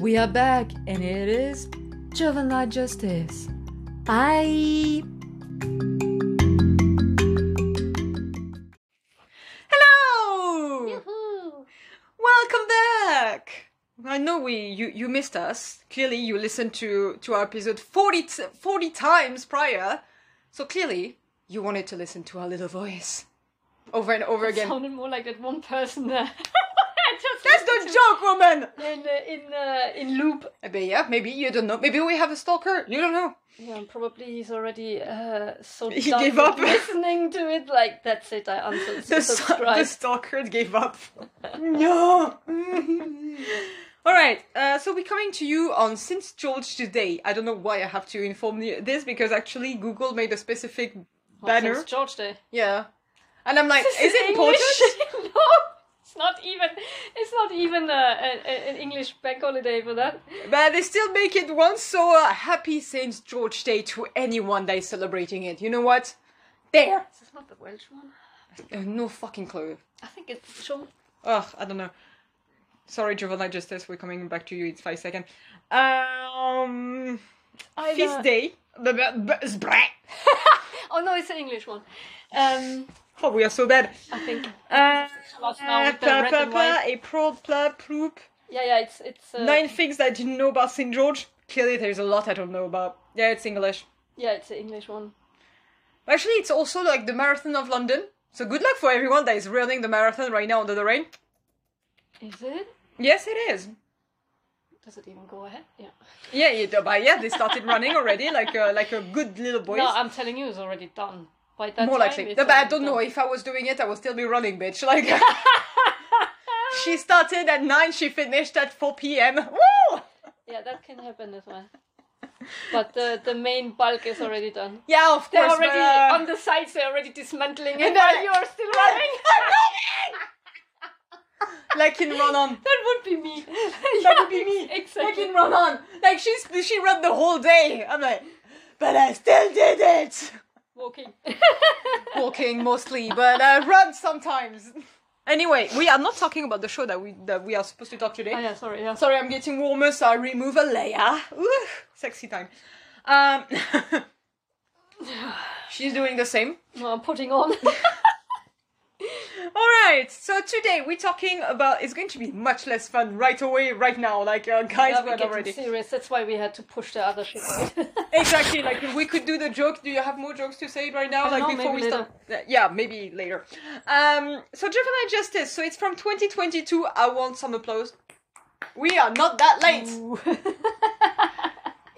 we are back, and it is Juvenile Justice. Bye! Hello! Yoo-hoo. Welcome back! I know we you, you missed us. Clearly you listened to, to our episode 40, t- 40 times prior. So clearly you wanted to listen to our little voice. Over and over again. Sounded more like that one person there. Just joke, woman! in uh, in uh, in loop. But yeah, maybe you don't know. Maybe we have a stalker. You don't know. Yeah, probably he's already uh, so He done gave up. listening to it. Like that's it. I answered The, st- the subscribe. stalker gave up. no. All right. Uh, so we're coming to you on Saint George today. I don't know why I have to inform you this because actually Google made a specific banner. Saint George Day. Yeah. And I'm like, is it English? important? It's not even. It's not even uh, an English bank holiday for that. but they still make it once. So uh, happy Saint George Day to anyone that is celebrating it. You know what? There. Is this not the Welsh one? Uh, no fucking clue. I think it's Sean. Ugh, I don't know. Sorry, Juvenile Justice, we're coming back to you. It's five seconds. Um, I Feast Day. Oh no, it's an English one. Um, Oh, we are so bad. I think. Uh, Lost now with the pa- red pa- and pa- white. April, pla, ploop. Yeah, yeah, it's it's. Uh, Nine things that I didn't know about St. George. Clearly, there's a lot I don't know about. Yeah, it's English. Yeah, it's an English one. Actually, it's also like the Marathon of London. So good luck for everyone that is running the marathon right now under the rain. Is it? Yes, it is. Does it even go ahead? Yeah. Yeah, yeah, but yeah, they started running already, like a, like a good little boy. No, I'm telling you, it's already done. By that More time, likely. No, but I don't know. If I was doing it, I would still be running, bitch. Like, she started at 9, she finished at 4 p.m. Woo! Yeah, that can happen as well. But the the main bulk is already done. Yeah, of They're course. already but, uh, on the sides. They're already dismantling it And while you are still running. like in Run On. that would be me. That would be me. Exactly. Like in Run On. Like, she's, she ran the whole day. I'm like, but I still did it. Walking. Walking mostly, but I run sometimes. Anyway, we are not talking about the show that we that we are supposed to talk today. oh yeah, sorry. Yeah. Sorry, I'm getting warmer, so I remove a layer. Ooh, sexy time. Um, she's doing the same. No, I'm putting on. All right, so today we're talking about. It's going to be much less fun right away, right now. Like uh, guys, yeah, we're getting already serious. That's why we had to push the other shit. exactly like we could do the joke. Do you have more jokes to say right now? Like know, before we maybe start? Yeah, maybe later. Um, so juvenile justice. So it's from 2022. I want some applause. We are not that late.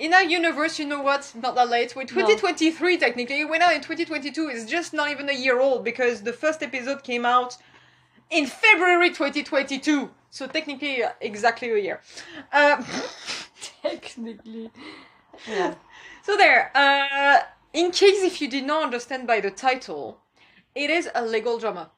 In our universe, you know what? Not that late. We're 2023 technically. We're now in 2022. It's just not even a year old because the first episode came out in February 2022. So technically, uh, exactly a year. Um, Technically. Yeah. so there. Uh, in case if you did not understand by the title, it is a legal drama.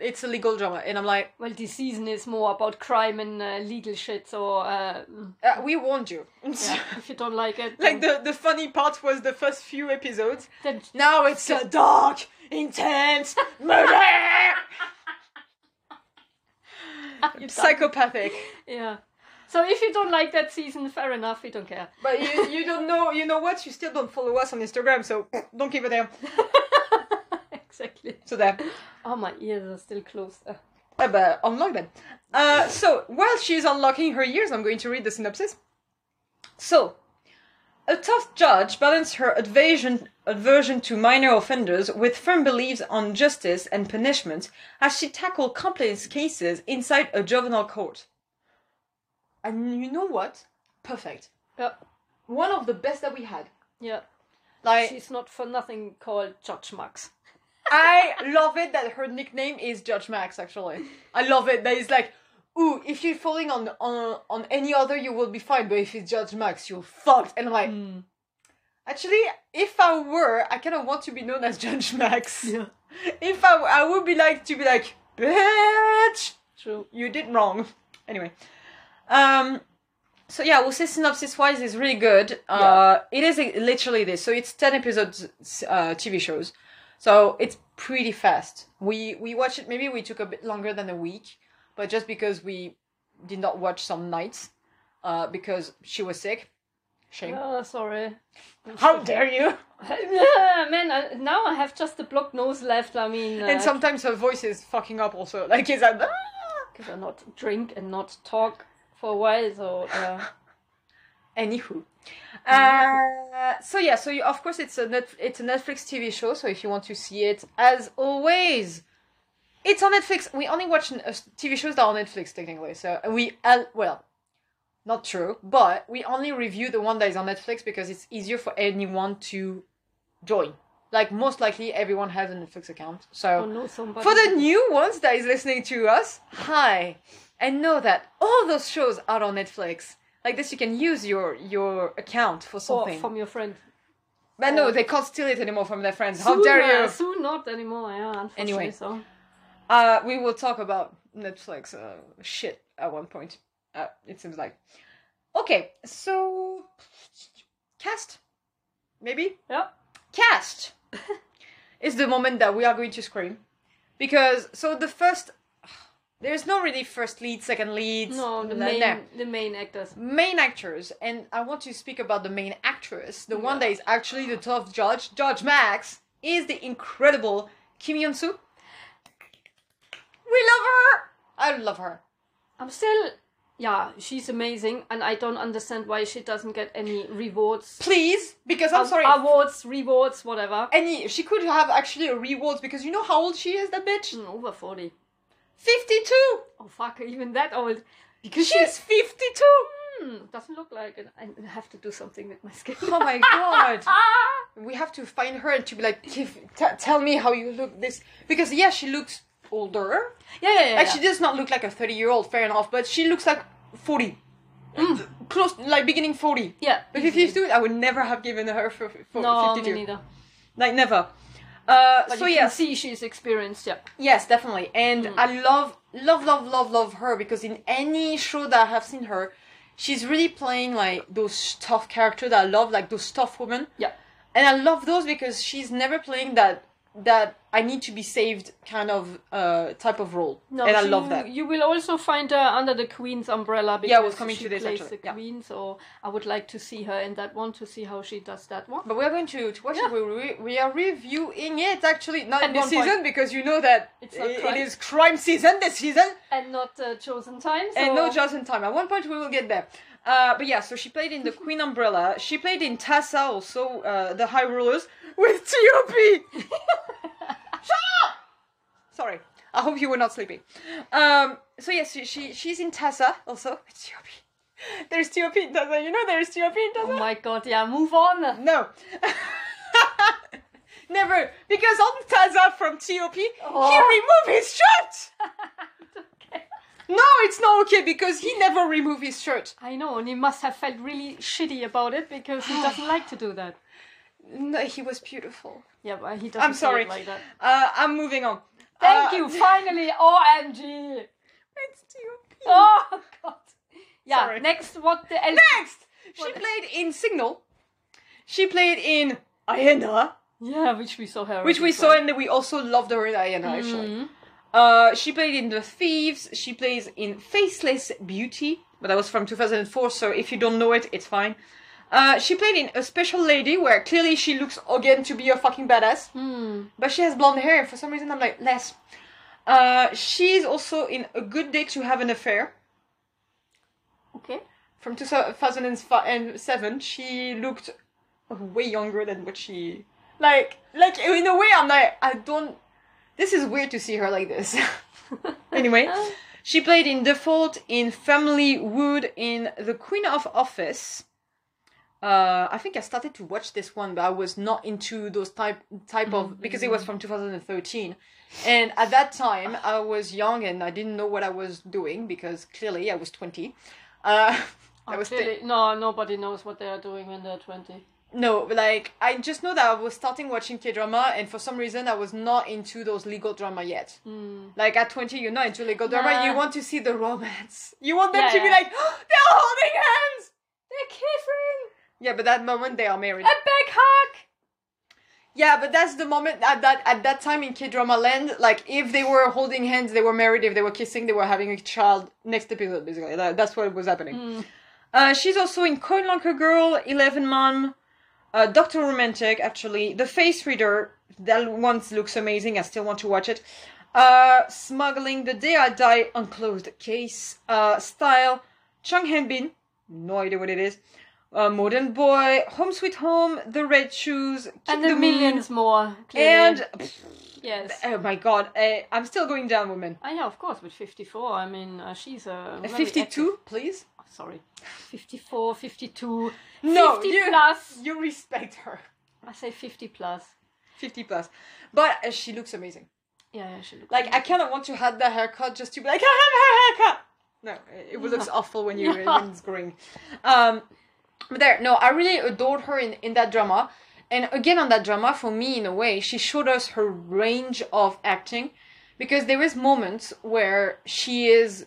It's a legal drama, and I'm like, Well, this season is more about crime and uh, legal shit, so uh, uh, we warned you. yeah, if you don't like it, like the the funny part was the first few episodes. then Now it's a dark, intense murder. Psychopathic. Yeah. So if you don't like that season, fair enough. We don't care. But you, you don't know, you know what? You still don't follow us on Instagram, so don't give a damn. Exactly. So there. Oh, my ears are still closed. Uh, Uh, but unlock them. Uh, so while she's unlocking her ears, I'm going to read the synopsis. So, a tough judge balances her aversion, aversion to minor offenders with firm beliefs on justice and punishment as she tackles complex cases inside a juvenile court. And you know what? Perfect. yeah. One of the best that we had. Yeah. Like She's not for nothing called Judge Max. I love it that her nickname is Judge Max. Actually, I love it that it's like, ooh, if you're falling on on on any other, you will be fine. But if it's Judge Max, you're fucked. And I'm like, Hmm. actually, if I were, I kind of want to be known as Judge Max. Yeah. If I, I would be like to be like, bitch, True. you did wrong. Anyway, um, so yeah, we'll say synopsis wise is really good. Uh, it is literally this. So it's ten episodes, uh, TV shows. So it's pretty fast. We we watched it. Maybe we took a bit longer than a week, but just because we did not watch some nights. uh, because she was sick. Shame. Oh, sorry. How dare you? yeah, man, I, now I have just a blocked nose left. I mean, uh, and sometimes her voice is fucking up also. Like it's like. because I not drink and not talk for a while, so yeah. Anywho, uh, so yeah, so you, of course it's a net, it's a Netflix TV show. So if you want to see it, as always, it's on Netflix. We only watch uh, TV shows that are on Netflix technically. So we uh, well, not true, but we only review the one that is on Netflix because it's easier for anyone to join. Like most likely, everyone has a Netflix account. So Oh for the new ones that is listening to us, hi, and know that all those shows are on Netflix. Like this, you can use your your account for or something. from your friend. but no, they can't steal it anymore from their friends. How Soon, dare uh, you? soon not anymore. Yeah, unfortunately. Anyway. so Uh, we will talk about Netflix uh, shit at one point. Uh, it seems like. Okay, so cast, maybe yeah. cast is the moment that we are going to scream because so the first there's no really first lead second lead No, the main no. the main actors. main actors and i want to speak about the main actress the one that is actually the tough judge judge max is the incredible kim yeon soo we love her i love her I'm still. Yeah, she's amazing, and I don't understand why she doesn't get any rewards. please because i'm sorry Awards, rewards, whatever. any she could have actually a rewards because you know how old she is that bitch Mm, over 40. 52 Oh, fuck, even that old. because she's 52 Hmm, doesn't look like it. I have to do something with my skin. Oh my god. Ah! we have to find her and to be like, "Give- t- tell me how you look this. Because, yeah, she looks older. Yeah, yeah, yeah. Like, yeah. she does not look like a 30 year old, fair enough, but she looks like 40. Close, like beginning 40. yeah. But easily. 52, I would never have given her for, for No, 52. me neither. Like, never. Uh, But so, you yes. can see she's experienced, yeah. Yes, definitely. And Hmm. I love, love, love, love, love her because in any show that I have seen her, she's really playing like those tough characters that I love, like those tough women. Yeah. And I love those because she's never playing that that I need to be saved kind of uh type of role. No, and I love that. You will also find her under the Queen's umbrella because Yeah, I was coming she to this, plays actually, the yeah. Queen, so I would like to see her in that one to see how she does that one. But we're going to, to watch Yeah. it. We, re- we are reviewing it actually, not At in this one point. season because you know that It's not crime. it is crime season this season. And not uh, chosen time. So... And no in time. At one point we will get there. Uh, but yeah, so she played in the Queen Umbrella. She played in Tazza also, uh, the High Rollers, with T.O.P. Sorry, I hope you were not sleeping. Um, so yes, she, she she's in Tazza also. T.O.P. There's T.O.P. in Tazza. You know there's T.O.P. in Tazza. Oh my god, yeah, move on. No. Never, because on Tazza from T.O.P. he Oh. removed his shirt. Okay. No, it's not okay because he never removed his shirt. I know, and he must have felt really shitty about it because he doesn't like to do that. No, he was beautiful. Yeah, but he doesn't I'm sorry. it like that. Uh, I'm moving on. Thank Uh, you, finally, OMG. It's T.O.P. Oh god. Yeah, Sorry. next what the else? Next, she What? played in Signal. She played in Hyena, Yeah, which we saw her. which we saw and we also loved her in Hyena actually. Mhm. Uh, she played in The Thieves. She plays in Faceless Beauty, but that was from 2004. So if you don't know it, it's fine. Uh, she played in A Special Lady, where clearly she looks again to be a fucking badass, Hmm. but she has blonde hair. For some reason, I'm like less. Uh, she's also in A Good Day to Have an Affair Okay. from 2007. She looked way younger than what she like. Like in a way, I'm like I don't. This is weird to see her like this. anyway. She played in Default, in Family Wood, in The Queen of Office. Uh, I think I started to watch this one, but I was not into those type type of because it was from 2013, and at that time I was young and I didn't know what I was doing because clearly I was 20. Uh, I Oh, was clearly, no, nobody knows what they are doing when they're 20. no, like I just know that I was starting watching K drama, and for some reason I was not into those legal drama yet. Hmm. Like at 20, you're not into legal drama. Nah. You want to see the romance. You want them Yeah, to be yeah. like, they're holding hands. They're kissing! Yeah, but that moment they are married. A back hug! Yeah, but that's the moment at that at that time in K drama land. Like if they were holding hands, they were married. If they were kissing, they were having a child. Next episode, basically, that, that's what was happening. Hmm. Uh, she's also in Coin Locker Girl, Eleven Mom, uh, Doctor Romantic. Actually, The Face Reader. That one looks amazing. I still want to watch it. Uh, Smuggling, The Day I Die, Unclosed Case, uh, Style, Chung Han Bin. No idea what it is. Uh, Modern Boy, Home Sweet Home, The Red Shoes, and the the Moon, millions more. Clearly. and yes. oh my god, uh, I'm still going down, woman. Ah, yeah, of course, but 54. I mean, uh, she's a. Uh, very 52, please. oh, sorry. 54, 52. No, 50 you, plus. you respect her. I say 50 plus. 50 plus. But uh, she looks amazing. Yeah, yeah, she looks Like, I kind of want to have the haircut just to be like, I have her haircut! No, it, it looks awful when, you, Yeah. when it's growing. Um, but there, no, I really adored her in, in that drama. And again, on that drama, for me, in a way, she showed us her range of acting. Because there is moments where she is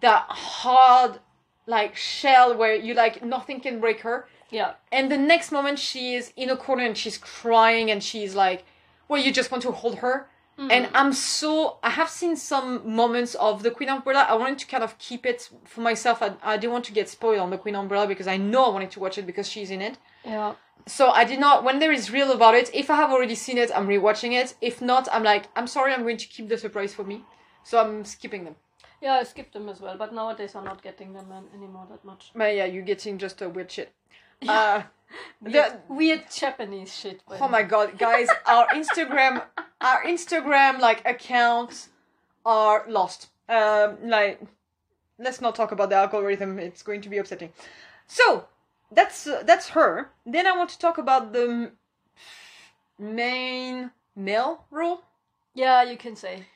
that hard, like, shell where you, like, nothing can break her. Yeah. And the next moment she is in a corner and she's crying and she's like, well, you just want to hold her. And I'm so, I have seen some moments of the Queen Umbrella. I wanted to kind of keep it for myself. I, I didn't want to get spoiled on the Queen Umbrella because I know I wanted to watch it because she's in it. Yeah. So I did not, when there is real about it, if I have already seen it, I'm rewatching it. If not, I'm like, I'm sorry, I'm going to keep the surprise for me. So I'm skipping them. Yeah, I skipped them as well, but nowadays I'm not getting them anymore that much. But yeah, you're getting just a weird shit. Uh, Weird, the, weird Japanese shit. Oh my god, guys, our Instagram our Instagram like accounts are lost. Um like let's not talk about the algorithm, it's going to be upsetting. So, that's uh, that's her. Then I want to talk about the main male role. Yeah, you can say.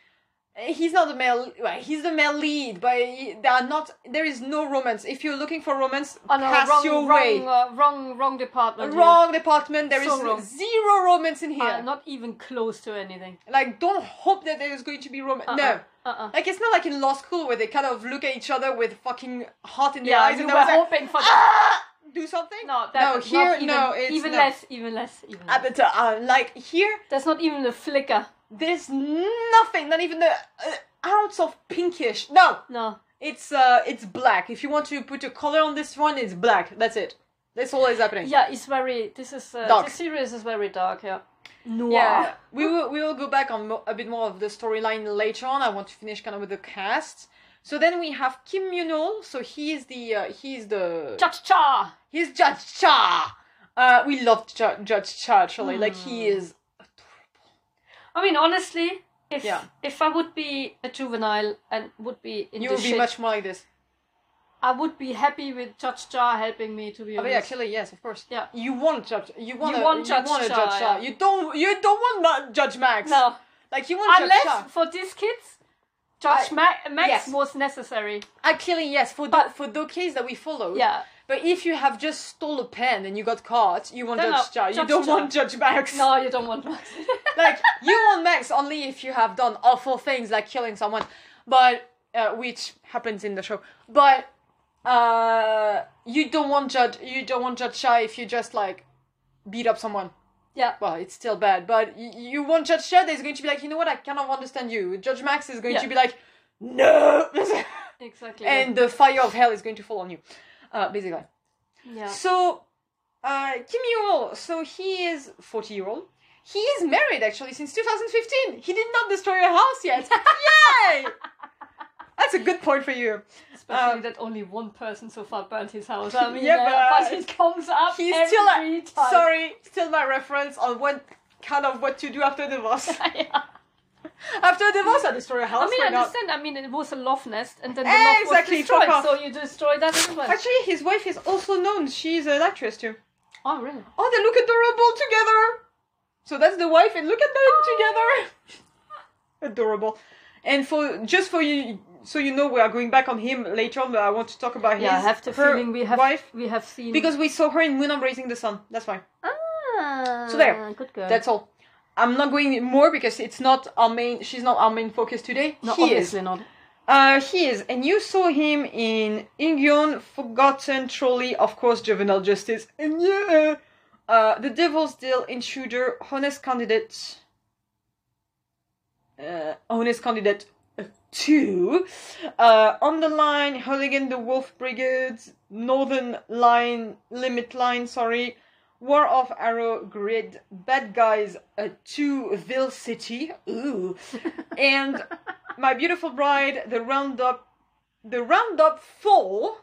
He's not the male. Well, he's the male lead, but he, there are not. There is no romance. If you're looking for romance, Oh no, pass wrong, your wrong, way. uh, wrong, wrong department. here. Wrong department. There is So wrong. zero romance in here. Uh, not even close to anything. Like, don't hope that there is going to be romance. Uh-uh. No. Uh-uh. Like, it's not like in law school where they kind of look at each other with fucking heart in their Yeah, eyes and were I was like, hoping for ah! Do something? No, that, no, here, even, no, it's even no. less, even less, even At less. the t- uh, like, here, There's not even a flicker. There's nothing, not even the uh, ounce of pinkish. No, No. it's uh, it's black. If you want to put a color on this one, it's black. That's it. That's all that's happening. Yeah, it's very. This is uh, Dark. This series is very dark. Yeah. Noir. Yeah, we will we will go back on mo- a bit more of the storyline later on. I want to finish kind of with the cast. So then we have Kim Moo-yeol. So he is the uh, he is the Cha cha. he's Judge Cha. Uh, we love Ju- Judge Cha actually. Like he Hmm. is I mean, honestly, if Yeah. if I would be a juvenile and would be in you will be shit, much more like this. I would be happy with Judge Cha helping me. To be Oh, honest. yeah, actually, yes, of course. Yeah. You want Judge. You want. You want Judge want a Cha, Judge yeah. You don't. You don't want Judge Max. No, Like you want Judge unless for these kids, Judge I- Ma- Max yes. was necessary. Actually, yes. For the But- for the case that we followed. Yeah. But if you have just stole a pen and you got caught, you want No, no, Judge Cha. You Judge don't want Judge Max. No, you don't want Max. like you want Max only if you have done awful things like killing someone, but uh, which happens in the show. But uh, you don't want Judge. You don't want Judge Cha if you just like beat up someone. yeah. Well, it's still bad, but y- you want Judge Cha. There's going to be like, you know what? I cannot understand you. Judge Max is going Yeah. to be like, no, Exactly. and the fire of hell is going to fall on you. Uh, basically. yeah. So, uh, Kim Yoo, so he is 40 year old. He is married actually since 2015. He did not destroy a house yet. Yay! That's a good point for you. Especially um, that only one person so far burnt his house. I mean, Yeah, yeah, but but it comes up He's every still a, time. sorry, still my reference on what kind of what to do after divorce. yeah. after divorce, I destroy a house. I mean, I not? understand. I mean, it was a love nest, and then the love exactly, was destroyed, so you destroy that as well. Actually, his wife is also known. She's an actress too. oh, really? Oh, they look adorable together. So that's the wife, and look at them together. Adorable. And for just for you, so you know, we are going back on him later on. But I want to talk about Yeah, I his have the feeling we have wife we have seen because we saw her in Moon Embracing the Sun. That's why. ah, So there. good girl. That's all. I'm not going more because it's not our main. She's not our main focus today. no, he is. not. Uh, he is, and you saw him in Ingyon, Forgotten Trolley, of course, Juvenile Justice, and yeah, uh, The Devil's Deal, Intruder, Honest Candidate, uh, Honest Candidate, two. Uh, on the line, Hooligan, the Wolf Brigades, Northern Line, Limit Line, sorry, War of Arrow Grid, Bad Guys uh, 2, Vile City, ooh, and My Beautiful Bride, the Roundup, the Roundup 4,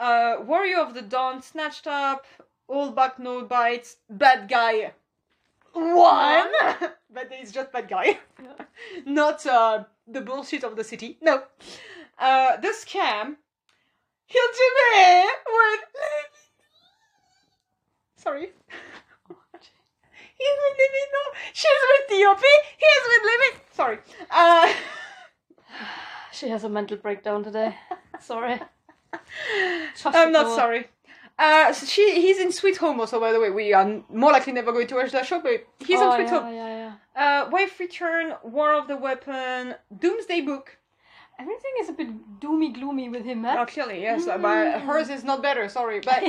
uh, Warrior of the Dawn, Snatched Up, All Back No Bites, Bad Guy 1, but it's just Bad Guy, not uh, the bullshit of the city, no. Uh, the Scam, Kill Jimmy with Sorry. He's with Libby. No, she's with DOP. He's with Libby. Sorry. Uh, She has a mental breakdown today. Sorry. I'm not sorry. Uh, so she he's in Sweet Home also. By the way, we are more likely never going to watch that show, but he's oh, in Sweet yeah, Home. Yeah, yeah. Uh, Wave Return, War of the Weapon, Doomsday Book. Everything is a bit doomy gloomy with him, huh? Oh, clearly, yes, uh, but hers is not better. Sorry, but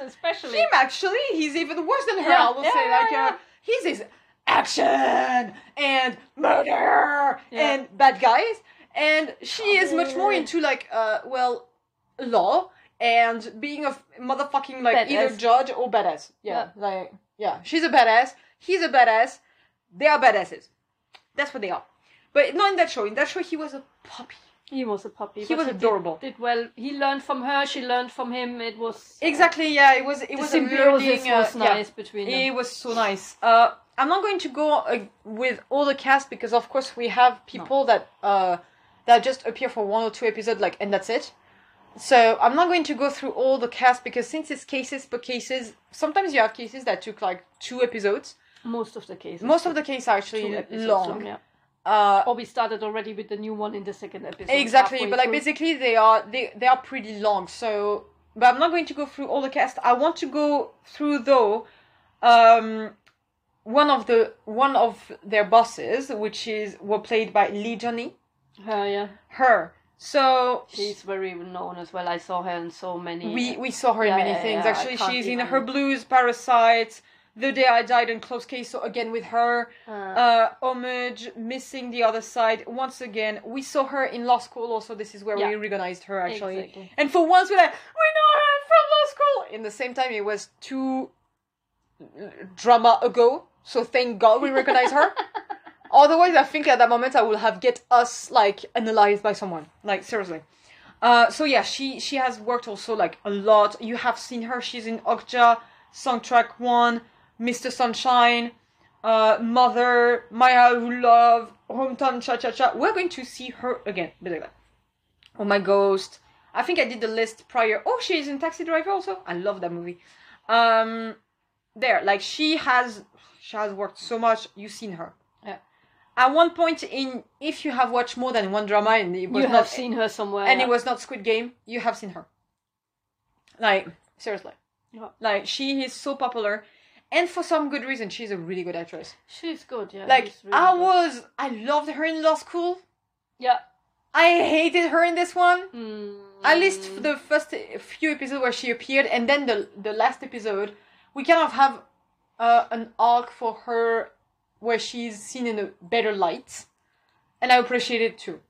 especially. him actually, he's even worse than her. Yeah, I will yeah, say, yeah, like, yeah. uh, he's his action and murder and bad guys, and she is much more Oh. into like, uh, well, law and being a motherfucking like either judge or badass. Yeah, like yeah, she's a badass. He's a badass. They are badasses. That's what they are. But not in that show. In that show, he was a puppy. He was a puppy. He was did- adorable. Did, well. He learned from her. She learned from him. It was Exactly. Yeah, it was. It was a learning. Uh, was yeah. nice between them. It was so nice. Uh, I'm not going to go uh, with all the cast because, of course, we have people that uh, that just appear for one or two episodes, like, and that's it. So I'm not going to go through all the cast because since it's cases per cases, sometimes you have cases that took like two episodes. Most of the cases. Most of the cases are actually episodes long. yeah. Uh, Or we started already with the new one in the second episode. exactly, but like through. basically they are they they are pretty long. So, but I'm not going to go through all the cast. I want to go through though. Um, one of the one of their bosses, which is were played by Lee Jung-eun, Her, yeah. her. So She's very known as well. I saw her in so many. we we saw her in many yeah, things. yeah, Actually, she's in her blues, Parasite, The Day I Died, and Close Case. So again with her. Uh, uh, homage, missing the other side. Once again, we saw her in Law School. Also, this is where we recognized her actually. Exactly. And for once, we're like, we know her from Law School. In the same time, it was two uh, drama ago, so thank God we recognize her. Otherwise, I think at that moment I would have get us like analyzed by someone. Like seriously. Uh, so yeah, she she has worked also like a lot. You have seen her. She's in Okja, Soundtrack One, Mr. Sunshine, uh, Mother, Maya Who Love, Hometown Cha Cha Cha. We're going to see her again. Oh my Ghost. I think I did the list prior. Oh, she's in Taxi Driver also. I love that movie. Um, there, like she has, she has worked so much. You've seen her. Yeah. At one point in, if you have watched more than one drama and it was you not, have seen her somewhere. and yeah. it was not Squid Game, you have seen her. Like seriously, Yeah. like she is so popular, and for some good reason, she's a really good actress. She's good, yeah. Like really I good. was, I loved her in Law School. Yeah. I hated her in this one. Mm. At least for the first few episodes where she appeared, and then the the last episode, we kind of have uh, an arc for her where she's seen in a better light, and I appreciate it too.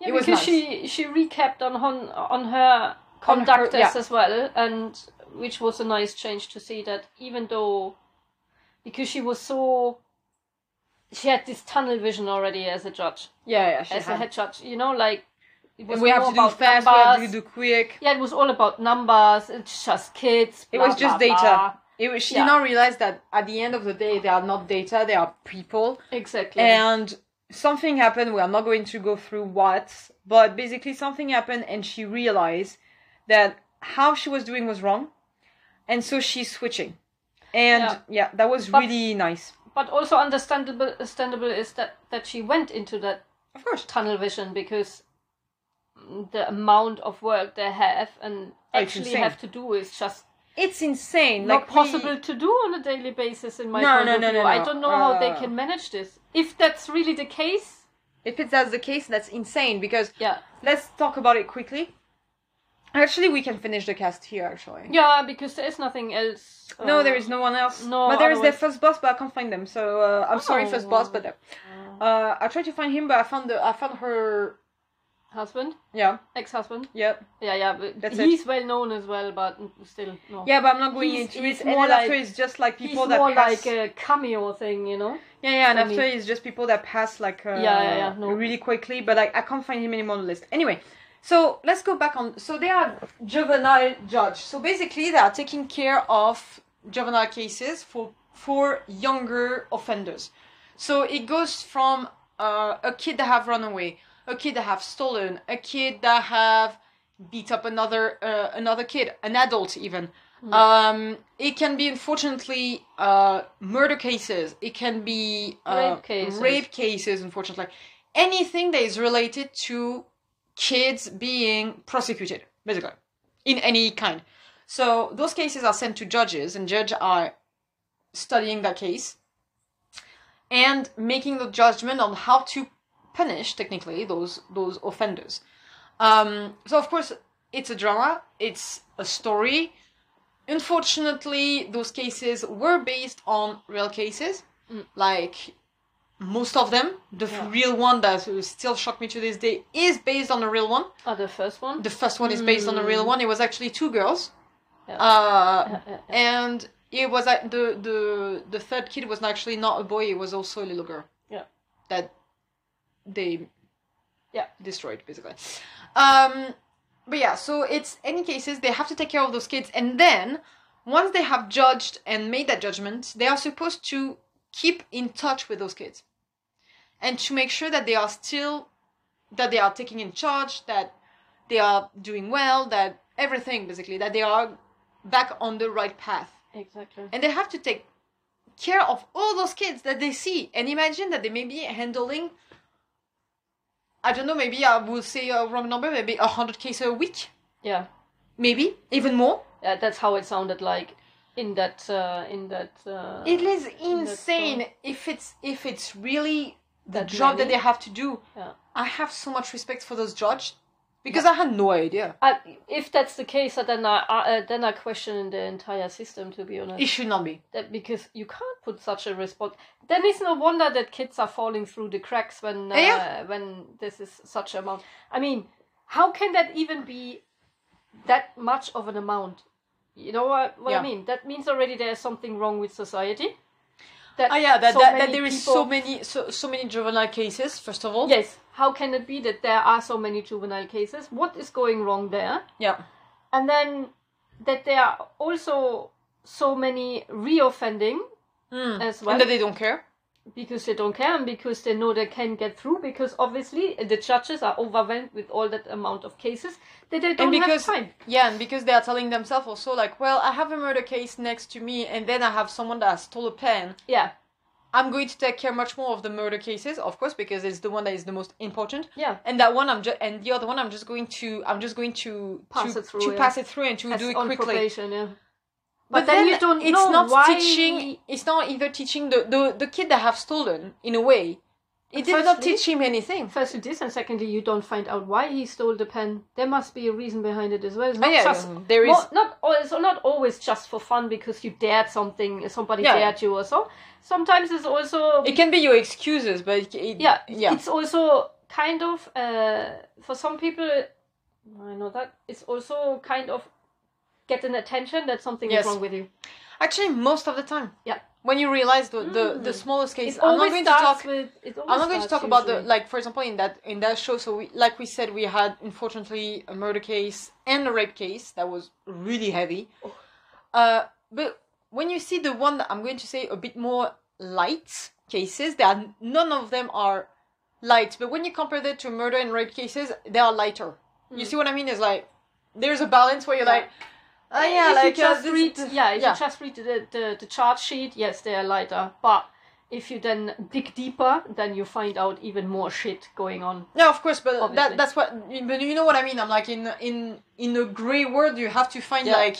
Yeah, it was because nice. she she recapped on on on her On her- conductors yeah. as well, and which was a nice change to see that even though because she was so she had this tunnel vision already as a judge, Yeah, yeah, she as a had. head judge, you know, like it was we have to do fast, we have to do quick. Yeah, it was all about numbers. It's just kids. It was just blah, data. blah. It was, she Yeah. did not realize that at the end of the day, they are not data; they are people. Exactly. And something happened. We are not going to go through what, but basically something happened, and she realized that how she was doing was wrong, and so she's switching. And Yeah. yeah, that was But- really nice. but also understandable understandable is that that she went into that Of course, tunnel vision because the amount of work they have and Oh, actually have to do is just it's insane. not like we- possible to do on a daily basis in my No, point no, of no, view. no, I don't know how they Uh, can manage this. If that's really the case, If it's that's the case, that's insane. Because yeah. let's talk about it quickly. Actually, we can finish the cast here. Actually. Yeah, because there is nothing else. No, uh, there is no one else. no, but there is otherwise- first boss, but I can't find them. So uh, I'm sorry, first Oh. boss, but uh, Uh, I tried to find him, but I found the I found her. Husband, Yeah, ex-husband. yeah, Yeah, yeah. But That's it. he's well known as well, but still no. yeah. But I'm not going He's- into he's it. And more then after, it's just like people that more pass. like a cameo thing, you know. Yeah, yeah, and after me. it's just people that pass like uh, Yeah, yeah, yeah, no. really quickly, but like I can't find him anymore on the list. Anyway, so let's go back on. So they are juvenile judge. So basically, they are taking care of juvenile cases for for younger offenders. So it goes from uh, a kid that have run away, a kid that have stolen, a kid that have beat up another uh, another kid, an adult even. Um, it can be unfortunately uh, murder cases. It can be uh, Rape cases. rape cases. Unfortunately, anything that is related to kids being prosecuted, basically, in any kind. So those cases are sent to judges, and judges are studying that case and making the judgment on how to punish technically those those offenders. Um, so of course it's a drama, it's a story. Unfortunately, those cases were based on real cases, Mm. like most of them. The Yeah. real one that still shocked me to this day is based on a real one. Oh, the first one. The first one is based on a real Mm. one. It was actually two girls. Yeah. Uh, Yeah, and it was like the the the third kid was actually not a boy; it was also a little girl. Yeah. That they Yeah. destroyed basically. Um, but yeah, so it's any cases they have to take care of those kids, and then once they have judged and made that judgment, they are supposed to keep in touch with those kids, and to make sure that they are still that they are taking in charge, that they are doing well, that everything basically that they are back on the right path Exactly. and they have to take care of all those kids that they see and imagine that they may be handling i don't know maybe i will say a wrong number maybe 100 cases a week Yeah. maybe even more Yeah, that's how it sounded like in that uh, in that. Uh, it is insane so- if it's if it's really the That job that they have to do Yeah. i have so much respect for those judges because i had no idea I, if that's the case, then I uh, then I question the entire system. To be honest, it should not be that because you can't put such a response. Then it's no wonder that kids are falling through the cracks when uh, Yeah. when this is such a amount. I mean, how can that even be that much of an amount? You know what, what Yeah. I mean? That means already there's something wrong with society. That oh yeah that, so that, that there is people- so many so, so many juvenile cases first of all Yes. How can it be that there are so many juvenile cases? What is going wrong there? yeah And then that there are also so many reoffending Mm. as well and that they don't care because they don't care and because they know they can get through because obviously the judges are overwhelmed with all that amount of cases that they don't because- have time. Yeah, and because they are telling themselves also like, well, I have a murder case next to me, and then I have someone that has stole a pen. Yeah, I'm going to take care much more of the murder cases, of course, because it's the one that is the most important. yeah. And that one, I'm just, and the other one, I'm just going to, I'm just going to Pass to, it through, to yeah. pass it through and to As do it on quickly. probation, yeah. But, But then then, you don't it's know not why- teaching. It's not either teaching the, the the kid that have stolen in a way. It did not teach him anything. Firstly, this, and secondly, you don't find out why he stole the pen. There must be a reason behind it as well. It's Oh, yeah, just there is. Not always, not always just for fun because you dared something, somebody Yeah. dared you or so. Sometimes it's also It can be your excuses, but it, it- yeah, yeah. It's also kind of uh, for some people. I know that it's also kind of get an attention that something Yes. is wrong with you. Actually, most of the time. Yeah. When you realize the the, the Mm. smallest case, I'm not going to talk. with. I'm not going to talk about the like, for example, in that in that show. So, we, like we said, we had unfortunately a murder case and a rape case that was really heavy. Oh. Uh, but when you see the one that I'm going to say a bit more light cases, there are none of them are light. But when you compare that to murder and rape cases, they are lighter. You Mm. see what I mean? Is like there's a balance where you're Yeah. like, oh yeah, if like you just read, yeah, if yeah. you just read the, the the chart sheet, yes, they are lighter. But if you then dig deeper, then you find out even more shit going on. Yeah, of course, but Obviously. that that's what. But you know what I mean. I'm like in in in a gray world, you have to find Yeah. like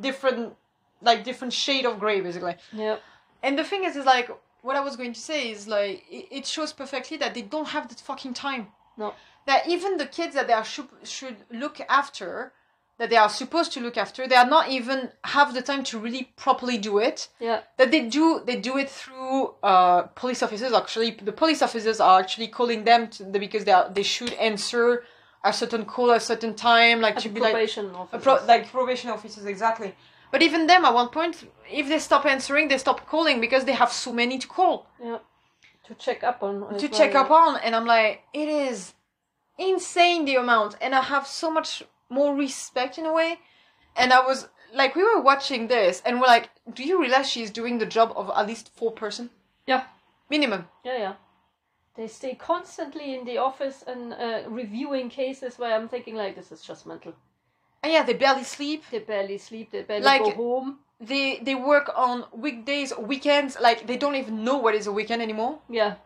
different like different shade of gray, basically. Yeah, And the thing is, is like what I was going to say is like it, it shows perfectly that they don't have the fucking time. No. That even the kids that they are should should look after, that they are supposed to look after. They are not even have the time to really properly do it. Yeah. That they do they do it through uh, police officers. Actually, the police officers are actually calling them to, because they are, they should answer a certain call at a certain time, like At to be like probation a officer. pro- like probation officers exactly. But even them, at one point, if they stop answering, they stop calling because they have so many to call yeah. To check up on. to check up on, and I'm like, it is insane the amount, and I have so much more respect in a way. And I was like, we were watching this, and we're like, do you realize she's doing the job of at least four person Yeah. minimum? Yeah, yeah. They stay constantly in the office and uh, reviewing cases where I'm thinking like this is just mental. And yeah, they barely sleep. They barely sleep. They barely Like- go home. They they work on weekdays, weekends. Like they don't even know what is a weekend anymore. Yeah.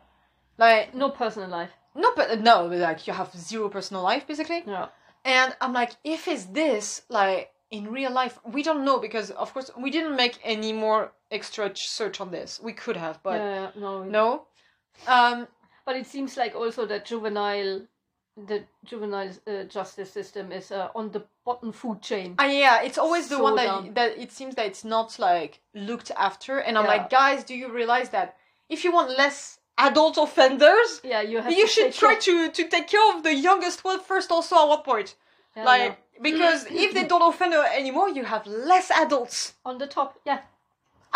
Like No personal life. no, but no, like you have zero personal life basically. Yeah. And I'm like, if it's this, like in real life, we don't know because of course we didn't make any more extra search on this. We could have, but yeah, no. no. Um, But it seems like also that juvenile, the juvenile uh, justice system is uh, on the bottom food chain. and yeah, it's always the So one that dumb. that it seems that it's not like looked after. And I'm Yeah. like, guys, do you realize that if you want less adult offenders, Yeah, you have. you should try care- to to take care of the youngest one first. Also, at one point, Yeah, like because if they don't offend her anymore, you have less adults. on the top. Yeah,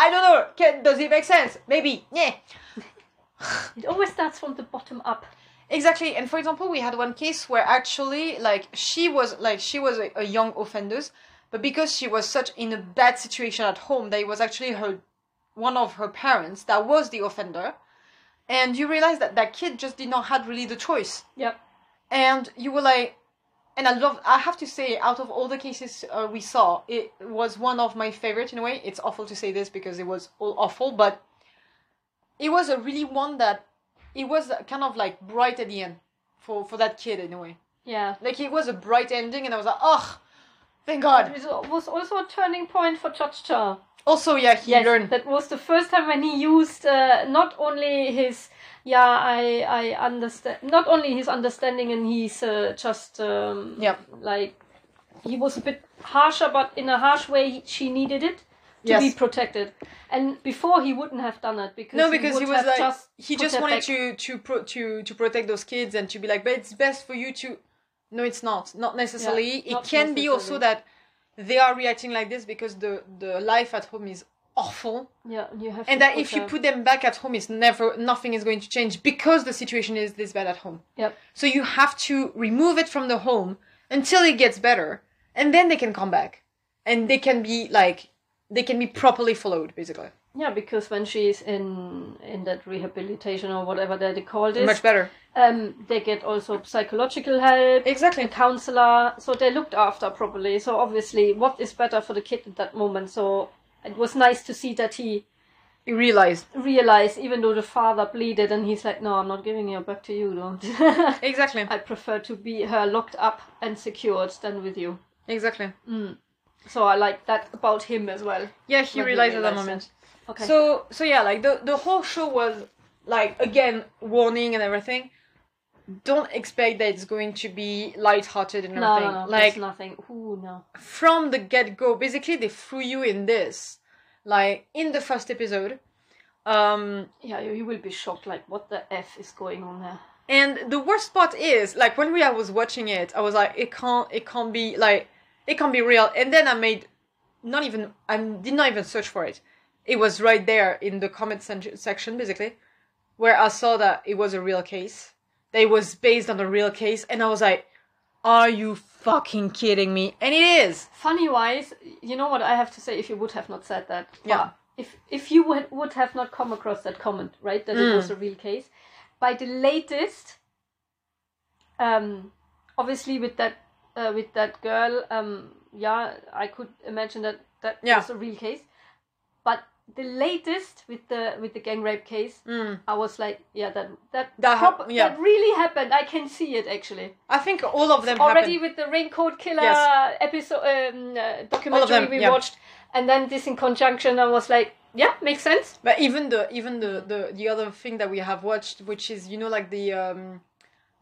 I don't know. Can, does it make sense? Maybe. Yeah. it always starts from the bottom up. Exactly. And for example, we had one case where actually, like, she was like she was a, a young offender, but because she was such in a bad situation at home, that it was actually her one of her parents that was the offender, and you realize that that kid just did not had really the choice, Yeah, and you were like. And I love. I have to say, out of all the cases uh, we saw, it was one of my favorite in a way. It's awful to say this because it was all awful, but it was a really one that it was kind of like bright at the end for for that kid in a way. yeah. Like it was a bright ending, and I was like, oh, thank God. It was- also a turning point for Cha. Also, yeah, he Yes, learned. that was the first time when he used uh, not only his yeah I I understand not only his understanding and he's uh, just um, Yeah. like he was a bit harsher, but in a harsh way he, she needed it to Yes. be protected. And before he wouldn't have done it because No, because he would was like just he just wanted back. to to pro- to to protect those kids and to be like, but it's best for you to. No, it's not. Not necessarily. Yeah, not it can be also that they are reacting like this because the the life at home is awful, yeah you have and that if you put them back at home, it's never nothing is going to change because the situation is this bad at home. Yep. So you have to remove it from the home until it gets better, and then they can come back, and they can be like they can be properly followed, basically. Yeah because when she's in in that rehabilitation or whatever that they call this Much better. um they get also psychological help Exactly. a counselor, so they looked after properly. So obviously, what is better for the kid at that moment? So it was nice to see that he You realize realized, even though the father pleaded, and he's like, "No, I'm not giving her back to you. Don't. exactly, I prefer to be her locked up and secured than with you." exactly. So I like that about him as well. Yeah, he When he realized at that realized moment. Okay. So so yeah, like the the whole show was like again warning and everything. Don't expect that it's going to be light-hearted and no, everything. no, no, like nothing. Ooh, no. from the get-go, basically they threw you in this. Like in the first episode. Um Yeah, you, you will be shocked. Like, what the f is going on there? and the worst part is like when we I was watching it, I was like, it can't it can't be like it can't be real. And then I made not even I did not even search for it. It was right there in the comment section basically, where I saw that it was a real case. That it was based on a real case, and I was like, "Are you fucking kidding me?" And it is. funny wise, you know what I have to say if you would have not said that. Yeah. If if you would, would have not come across that comment, right, that Mm. it was a real case, by the latest, um, obviously with that uh, with that girl, um, yeah, I could imagine that that Yeah. was a real case, but the latest with the with the gang rape case, Mm. I was like, yeah, that that That hap- yeah. that really happened. I can see it actually I think all of them already happened. with the raincoat killer Yes. episode um, uh, documentary them, we yeah. watched and then this in conjunction i was like yeah makes sense But even the even the, the the other thing that we have watched, which is you know like the um,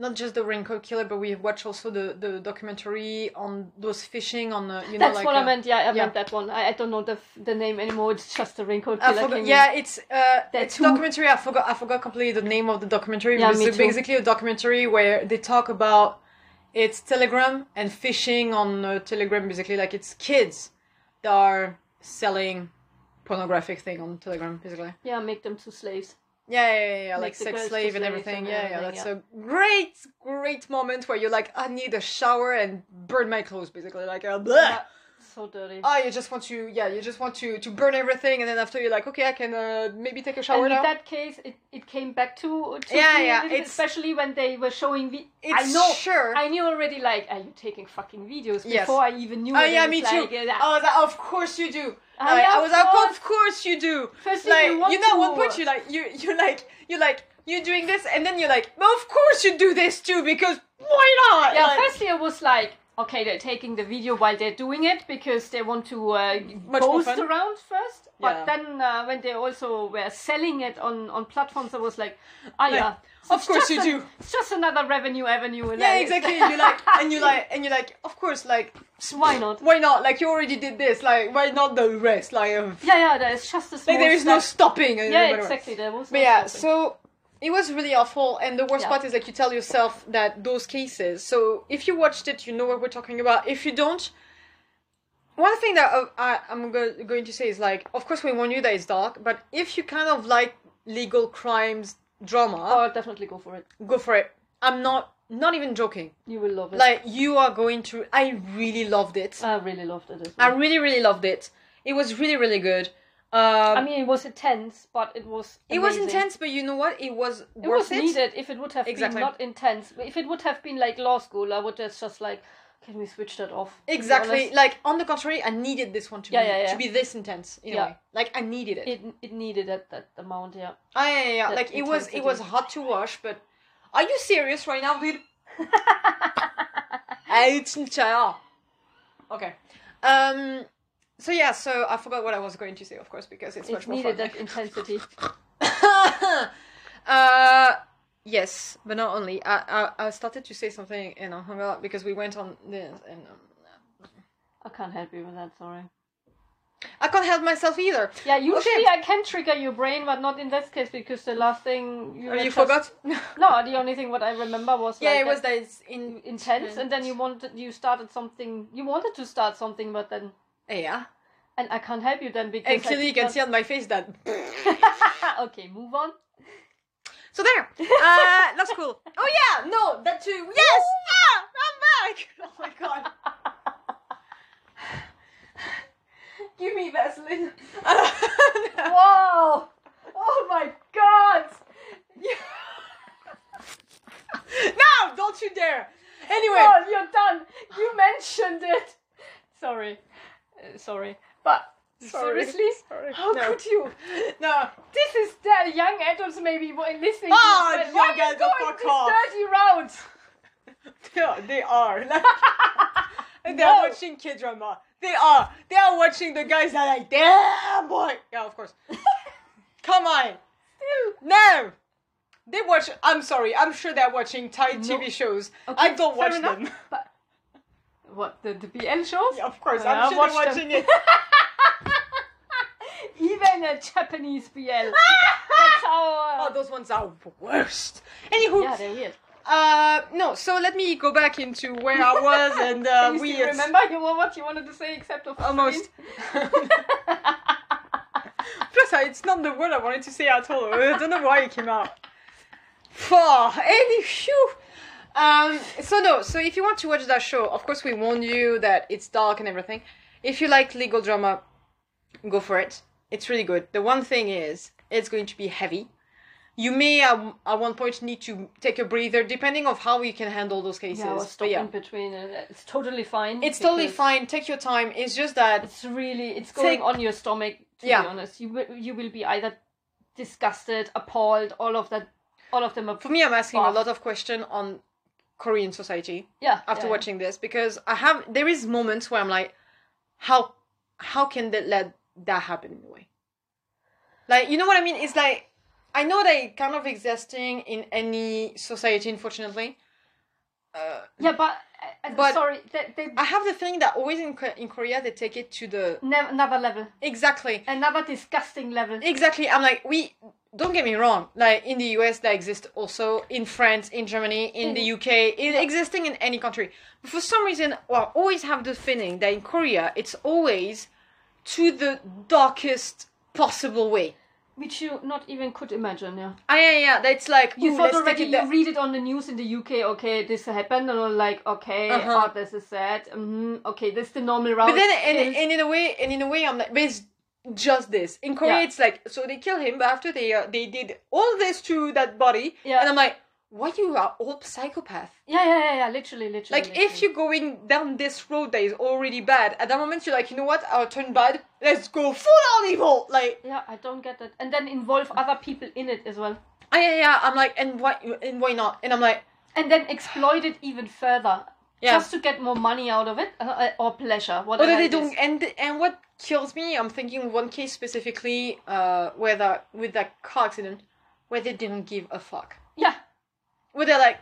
not just the Raincoat Killer, but we watched also the the documentary on those fishing on the you know That's like what I uh, meant. Yeah, I yeah. meant that one. I, I don't know the the name anymore. It's just the raincoat I killer. forgot, in. yeah, it's uh, it's two- documentary. I forgot. I forgot completely the name of the documentary. Yeah, it's basically a documentary where they talk about it's Telegram and phishing on uh, Telegram. Basically, like it's kids that are selling pornographic thing on Telegram. Basically, Yeah, make them two slaves. Yeah, yeah, yeah, yeah, like sex slave and everything. yeah, yeah, that's a great, great moment where you're like, I need a shower and burn my clothes. Basically, like, uh, bleh. Yeah, so dirty. Oh, you just want to, yeah, you just want to to burn everything, and then after you're like, okay, I can uh, maybe take a shower and in that case, it, it came back to, to Yeah, me yeah, especially when they were showing. Vi- I know, sure. I knew already. Like, are you taking fucking videos Yes. before I even knew? Oh yeah, me it's too. like, uh, Oh, that, of course you do. Like, I of was like, of course you do. Firstly, like you want know, at one point you like you you like you like you're doing this, and then you're like, well, of course you do this too because why not? Yeah, Like, firstly I was like, okay, they're taking the video while they're doing it because they want to uh, Much more boast fun. around first. But Yeah. then uh, when they also were selling it on, on platforms, I was like, ah yeah, of course you do. It's just another revenue avenue. and yeah, exactly. you like and you like and you like, of course, like Why not? why not? Like you already did this. Like why not the rest? Like, um, Yeah, yeah, there's just a small like there is no stopping. Yeah, exactly. There was. But yeah, stopping. so it was really awful, and the worst Yeah. part is like you tell yourself that those cases. So if you watched it, you know what we're talking about. If you don't, one thing that uh, I, I'm go- going to say is like, of course, we warn you that it's dark, but if you kind of like legal crimes drama, oh, I'll definitely go for it. go for it. I'm not not even joking. You will love it. Like you are going to. I really loved it. I really loved it as I really really loved it. It was really really good. Um, I mean, it was intense, but it was. it was intense, but you know what? It was It worth was it. needed. If it would have Exactly. been not intense, if it would have been like law school, I would have just like, can we switch that off? Exactly. Like on the contrary, I needed this one to Yeah, be yeah, yeah. to be this intense in Yeah. way. Like I needed it. It it needed that that amount, yeah. Ah, yeah, yeah, yeah. that Like it was it was hard to watch, but are you serious right now, dude? It's child. Okay. Um. So yeah. So I forgot what I was going to say, of course, because it's much It more needed fun. that intensity. uh. Yes, but not only. I, I I started to say something and I hung up because we went on this and. Um, I can't help you with that. Sorry. I can't help myself either. Yeah, usually Okay. I can trigger your brain, but not in this case because the last thing you, Oh, you just- forgot? No, the only thing what I remember was yeah, like it was that it's in intense, and then you wanted you started something. You wanted to start something, but then Yeah. and I can't help you then because And clearly you can see on my face that. okay, move on. So there. Uh, that's cool. Oh yeah, no, that too. Yes. Ah, I'm back. Oh my god. Give me Vaseline. Wow! Oh my god! no, don't you dare. Anyway. Oh, you're done. You mentioned it. Sorry, sorry, but Sorry. seriously, Sorry. how No. could you? No. This is the young adults maybe listening. Ah, to this, but young why are you going this off. dirty route? Yeah, they are. And they're No. watching kid drama. They are. They are watching the guys that are like, damn boy. Yeah, of course. Come on. No. They watch. I'm sorry. I'm sure they're watching Thai No. TV shows. Okay, I don't watch enough, them. But what the the BL shows? Yeah, of course. I'm sure watch they're them. watching it. Even a Japanese BL. That's how. Oh, those ones are worst. Anywho, yeah, they're weird. uh, no. So let me go back into where I was, and uh, Can you we still remember you what you wanted to say except of almost. Plus, I- it's not the word I wanted to say at all. I don't know why it came out. For any phew. Um, so no, so if you want to watch that show, of course we warn you that it's dark and everything. If you like legal drama, go for it. It's really good. The one thing is, it's going to be heavy. You may at, at one point need to take a breather, depending of how you can handle those cases. Yeah, But yeah, in between. It's totally fine. it's totally fine. Take your time. It's just that It's really it's going Take- on your stomach. To Yeah. be honest, you will you will be either disgusted, appalled, all of that, all of them are. for me, I'm asking a lot of question on Korean society. Yeah. after yeah, watching this because I have there is moments where I'm like, how how can they let that happen in a way? Like you know what I mean? It's like I know it kind of existing in any society, unfortunately, Uh, Yeah, but, uh, uh, But- sorry, they, they I have the feeling that always in in Korea they take it to the ne- another level, exactly another disgusting level. exactly. I'm like we. Don't get me wrong. Like in the US, that exists also in France, in Germany, in the UK, it existing in any country. But for some reason, well, I always have the feeling that in Korea, it's always to the darkest possible way. Which you not even could imagine, yeah. Ah, yeah, yeah. That's like You ooh, thought already you read it on the news in the UK. Okay, this happened, and like, okay, Uh-huh. oh, this is sad. hmm Okay, this is the normal route. But then, and, and in a way, and in a way, I'm like, but it's just this. In Korea, Yeah. it's like, so they kill him, but after they uh, they did all this to that body, Yeah. and I'm like, why you are all psychopath? yeah, yeah, yeah, yeah, literally, literally. Like, if you're going down this road that is already bad, at that moment you're like, you know what? I'll turn bad. Let's go full on evil. Like, yeah, I don't get that, and then involve other people in it as well, ah, yeah, yeah. I'm like, and why? And why not? And I'm like, and then exploit it even further, yeah. just to get more money out of it uh, uh, or pleasure, whatever. that they don't, and and what kills me, I'm thinking one case specifically, uh, where that with that car accident, where they didn't give a fuck. Yeah, Where they're like,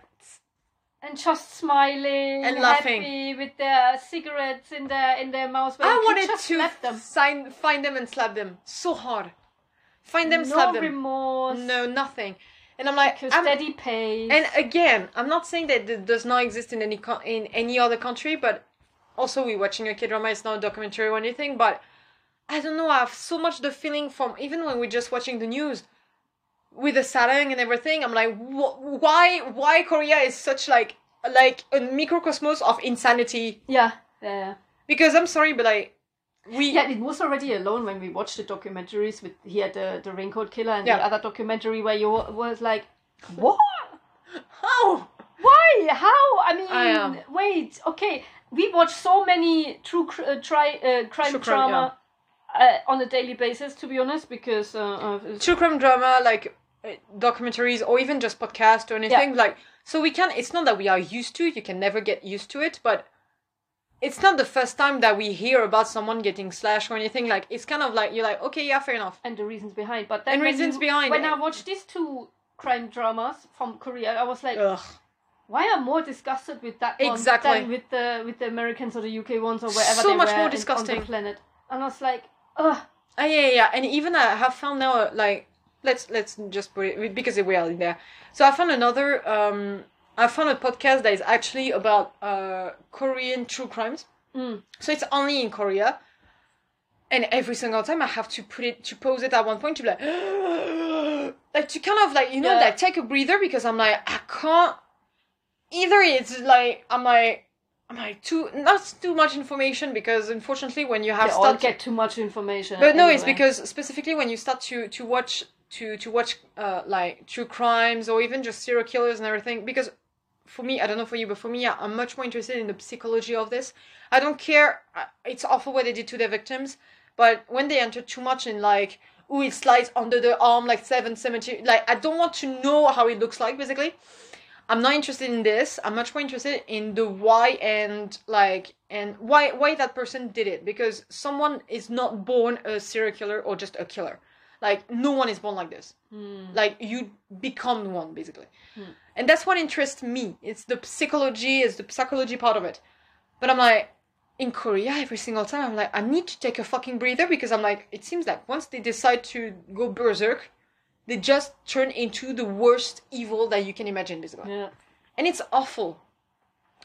and just smiling And laughing. happy with their cigarettes in their in their mouths. I wanted to slap them. sign, find them and slap them so hard. Find them, no slap them. No remorse. No, nothing. And I'm like, I'm, steady pace. and again, I'm not saying that it does not exist in any co- in any other country, but also we're watching a K drama. It's not a documentary or anything, but I don't know. I have so much the feeling from even when we're just watching the news with the Sarang and everything. I'm like, wh- why why Korea is such like like a microcosmos of insanity? yeah, yeah, yeah. Because I'm sorry, but like we Yeah, it was already alone when we watched the documentaries with he had the the raincoat killer and Yeah. the other documentary where you was like, what? how Why? How? I mean, I wait. Okay, we watch so many true cr- uh, tri- uh, crime drama uh, on a daily basis, to be honest, because uh, uh, true crime drama like uh, documentaries or even just podcast or anything like so we can it's not that we are used to it you can never get used to it but it's not the first time that we hear about someone getting slashed or anything like it's kind of like you're like okay yeah fair enough and the reasons behind. But then And reasons you- behind When it. I watched these two crime dramas from Korea, I was like, Ugh. why am I more disgusted with that one Exactly. than with the with the Americans or the UK ones or wherever So they much were more in- on disgusting. the planet? And I was like, ugh. Ah, yeah, yeah, yeah. And even I have found now, like, let's let's just put it because we are in there. So I found another. Um, I found a podcast that is actually about uh Korean true crimes. Mm. So it's only in Korea. And every single time I have to put it to pause it at one point to be like, like to kind of like you know Yeah. like take a breather because I'm like I can't. Either it's like I'm like I'm like too not too much information because unfortunately when you have They all get too much information. but no, it's because specifically when you start to to watch to to watch uh like true crimes or even just serial killers and everything. Because for me, I don't know for you, but for me, I- I'm much more interested in the psychology of this. I don't care. It's awful what they did to their victims, but when they enter too much in like, oh, it slides under the arm like seven cemetery. Like I don't want to know how it looks like. Basically, I'm not interested in this. I'm much more interested in the why and like and why why that person did it because someone is not born a serial killer or just a killer. Like no one is born like this. Hmm. Like you become one basically. And that's what interests me. It's the psychology, it's the psychology part of it. But I'm like in Korea every single time I'm like I need to take a fucking breather because I'm like it seems like once they decide to go berserk, they just turn into the worst evil that you can imagine basically Yeah. and it's awful.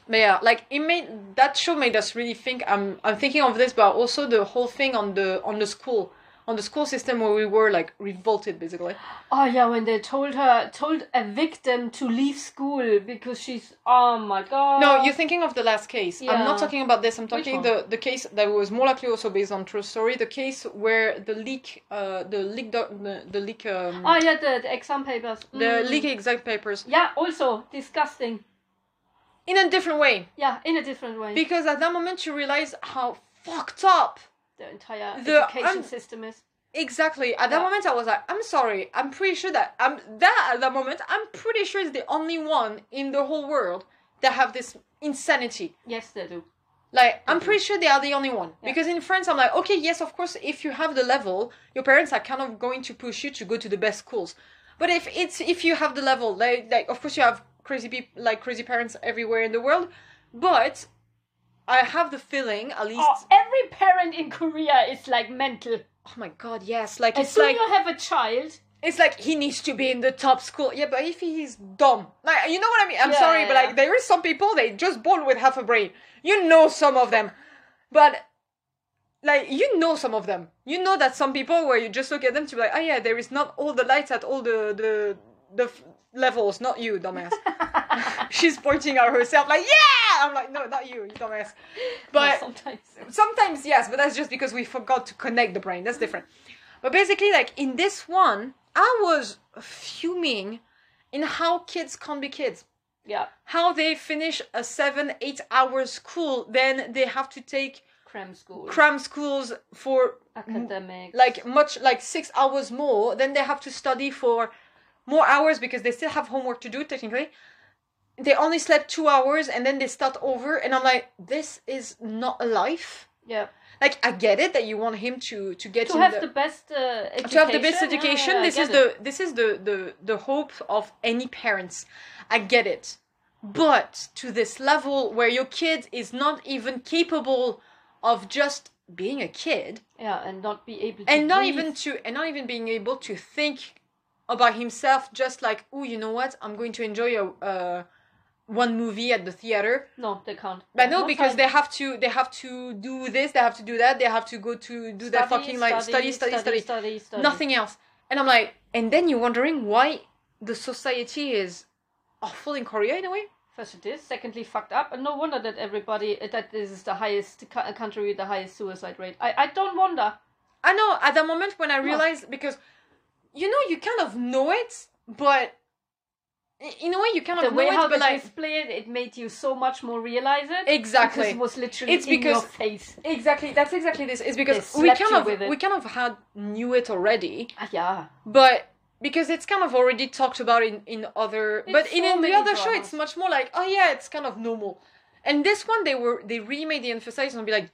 But yeah, like it made that show made us really think. I'm I'm thinking of this, but also the whole thing on the on the school on the school system where we were like revolted basically. Oh yeah, when they told her told a victim to leave school because she's oh my god. No, you're thinking of the last case. Yeah. I'm not talking about this. I'm talking the the case that was more likely also based on true story. The case where the leak, uh, the leak, do- the, the leak, um, Oh yeah, the, the exam papers. the Mm. leak exact papers Yeah, also disgusting. in a different way Yeah, in a different way. because at that moment you realize how fucked up the entire The education un- system is. Exactly. At that Yeah. moment, I was like, I'm sorry. I'm pretty sure that I'm that at that moment. I'm pretty sure it's the only one in the whole world that have this insanity. Yes, they do. Like, I'm pretty sure they are the only one. Yeah. Because in France, I'm like, okay, yes, of course, if you have the level, your parents are kind of going to push you to go to the best schools. But if it's if you have the level, like, like of course you have crazy people, like crazy parents everywhere in the world, but I have the feeling, at oh, least. Oh, every parent in Korea is like mental. Oh my god, yes! Like As it's soon like you have a child, it's like he needs to be in the top school. Yeah, but if he's dumb, like you know what I mean. I'm Yeah, sorry, yeah, but yeah. like there is some people they just born with half a brain. You know some of them, but like you know some of them. You know that some people where you just look at them to be like, oh yeah, there is not all the lights at all the the the f- levels. Not you, dumbass. She's pointing at herself like, yeah. I'm like, no, not you, you dumbass. But sometimes. sometimes yes but that's just because we forgot to connect the brain that's different but basically like in this one i was fuming in how kids can't be kids Yeah, how they finish a seven eight hour school then they have to take cram school, cram schools for academic. like much like six hours more then they have to study for more hours because they still have homework to do technically they only slept two hours and then they start over and i'm like this is not a life yeah, like I get it that you want him to to get to have the, the best uh, education. to have the best yeah, education. yeah, I this is get the this is the the the hope of any parents. I get it, but to this level where your kid is not even capable of just being a kid yeah, and not be able to and not breathe. even to and not even being able to think about himself just like oh you know what i'm going to enjoy a uh, one movie at the theater no, they can't. but no because they have to they have to do this they have to do that they have to go to do their fucking like study study study, study, study. nothing else and i'm like and then you're wondering why the society is awful in korea in a way First it is. Secondly, fucked up, and no wonder that everybody uh, that this is the highest uh, country with the highest suicide rate. I I don't wonder. i know at the moment when i realized because you know you kind of know it but in a way you cannot The way how it but they like display it, it made you so much more realize it. Exactly. Because it was literally It's in because- your face. exactly that's exactly this it's because we kind of we kind of had knew it already Ah, yeah. but because it's kind of already talked about in in other In but so in, in the other show it's much more like oh yeah it's kind of normal and this one they were they remade the emphasis and be like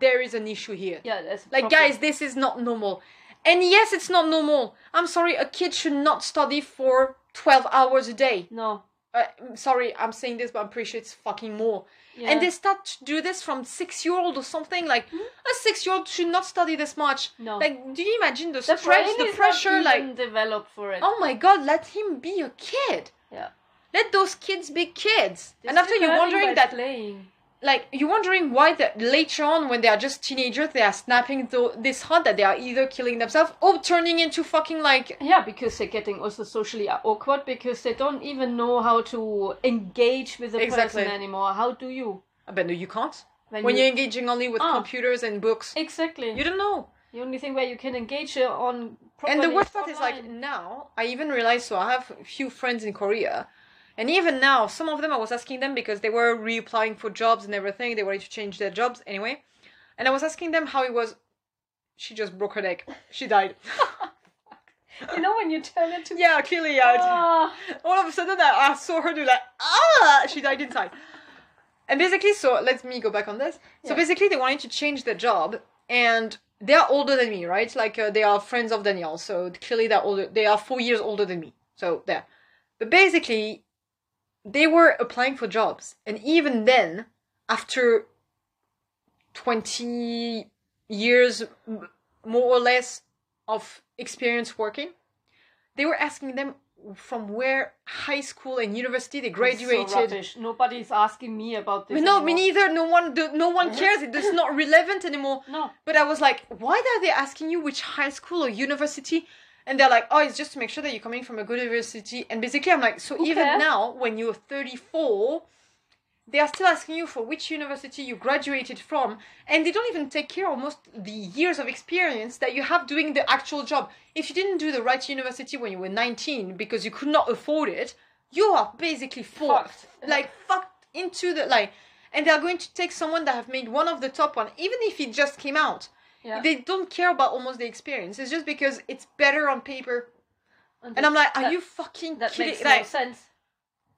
there is an issue here Yeah, that's like problem. guys this is not normal and yes it's not normal i'm sorry a kid should not study for 12 hours a day No. uh, I'm sorry i'm saying this but i'm pretty sure it's fucking more Yeah. and they start to do this from six year old or something like a six year old should not study this much? No. like do you imagine the, the stress the pressure like even developed for it. oh my god let him be a kid Yeah. let those kids be kids They're and after you're wondering that playing. Like you're wondering why that later on when they are just teenagers they are snapping th- this hard that they are either killing themselves or turning into fucking like Yeah, because they're getting also socially awkward because they don't even know how to engage with a Exactly. person anymore. How do you? but no you can't When, when you you're engaging only with Ah. computers and books exactly you don't know the only thing where you can engage on and the worst part is like now i even realized so i have a few friends in korea and even now some of them i was asking them because they were reapplying for jobs and everything. They wanted to change their jobs anyway. And i was asking them how it was. She just broke her neck. She died. You know when you turn it to yeah clearly yeah. Ah, all of a sudden I, I saw her do like ah! She died inside. And basically so let me go back on this. So basically they wanted to change their job and they are older than me right? Like uh, they are friends of danielle. So clearly they're older they are four years older than me. So there. But basically they were applying for jobs and even then after 20 years more or less of experience working they were asking them from where high school and university they graduated So rubbish. Nobody's asking me about this. no me neither no one no one cares it is not relevant anymore No. but i was like why are they asking you which high school or university and they're like oh it's just to make sure that you're coming from a good university. And basically i'm like so Who even cares? now when you're 34 they are still asking you for which university you graduated from. And they don't even take care almost the years of experience that you have doing the actual job. If you didn't do the right university when you were 19 because you could not afford it you are basically fucked. Like fucked into the like and they're going to take someone that have made one of the top one even if it just came out Yeah. they don't care about almost the experience it's just because it's better on paper and that- i'm like are that- you fucking That kidding makes like, no sense.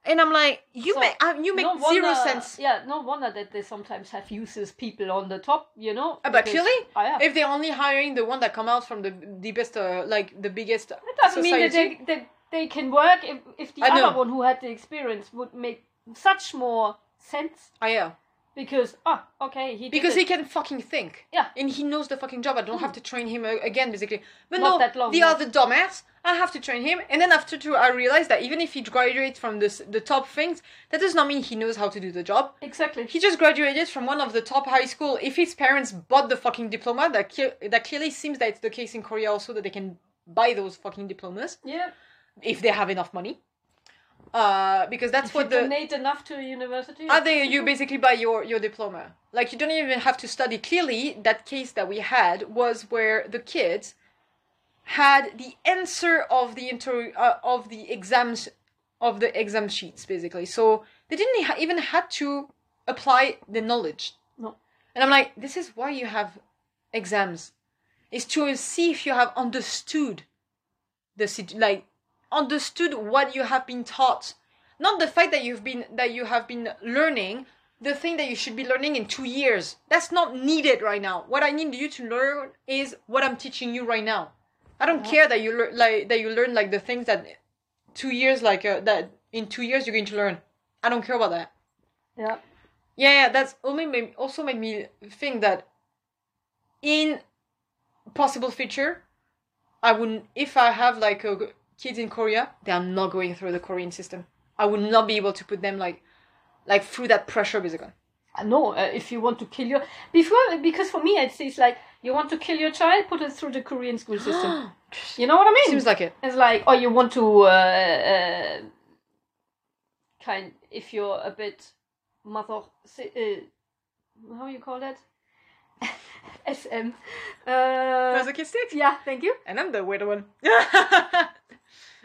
and i'm like you So, make uh, you make no zero sense Yeah, no wonder that they sometimes have useless people on the top. You know. Uh, but yeah. if they're only hiring the one that come out from the best uh, like the biggest It doesn't mean that they, they they can work if, if the I know. other one who had the experience would make such more sense I yeah. Because ah okay he Because it. he can fucking think. Yeah. And he knows the fucking job. I don't have to train him again, basically. But Not no, that long, the no. other dumbass, I have to train him. And then after two, I realized that even if he graduates from this, the top things, that does not mean he knows how to do the job. exactly He just graduated from one of the top high school. If his parents bought the fucking diploma, that, cle- that clearly seems that it's the case in Korea also, that they can buy those fucking diplomas yeah if they have enough money. Uh, because that's if what you the donate enough to a university are they you basically buy your your diploma. Like you don't even have to study. Clearly that case that we had was where the kids had the answer of the inter uh, of the exams of the exam sheets basically. So they didn't ha- even had to apply the knowledge. No. and i'm like this is why you have exams. Is to see if you have understood the like understood what you have been taught. Not the fact that you've been that you have been learning the thing that you should be learning in two years. That's not needed right now. What i need you to learn is what i'm teaching you right now. I don't Yeah. care that you learn like that you learn like the things that two years like uh, that in two years you're going to learn. I don't care about that. Yeah. Yeah, yeah that's only made, also made me think that in possible future i wouldn't if i have like a, kids in korea they are not going through the korean system. I would not be able to put them like like through that pressure basically. I know uh, if you want to kill your before because for me it's, it's like you want to kill your child put it through the Korean school system. You know what I mean? Seems like it. It's like, oh, you want to uh, uh, kind if you're a bit mother, uh, how you call that? SM. Uh, masochistic yeah, thank you. and i'm the weird one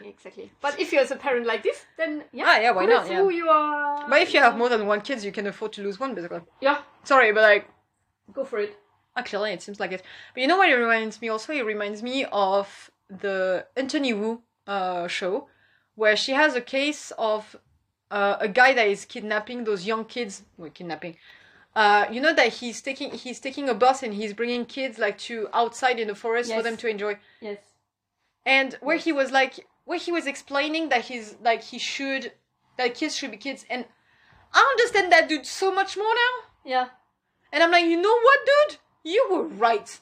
Exactly. But if you're as a parent like this, then yeah, Ah, yeah, why not, through your. but if you have more than one kids you can afford to lose one basically yeah, sorry but like go for it. Actually, it seems like it. But you know what it reminds me also? It reminds me of the Attorney Woo uh, show, where she has a case of uh, a guy that is kidnapping those young kids. Well, kidnapping. Uh, you know that he's taking he's taking a bus and he's bringing kids like to outside in the forest for them to enjoy. Yes. And where he was like, where he was explaining that he's like he should that kids should be kids, and I understand that dude so much more now. Yeah. And I'm like, you know what, dude? You were right.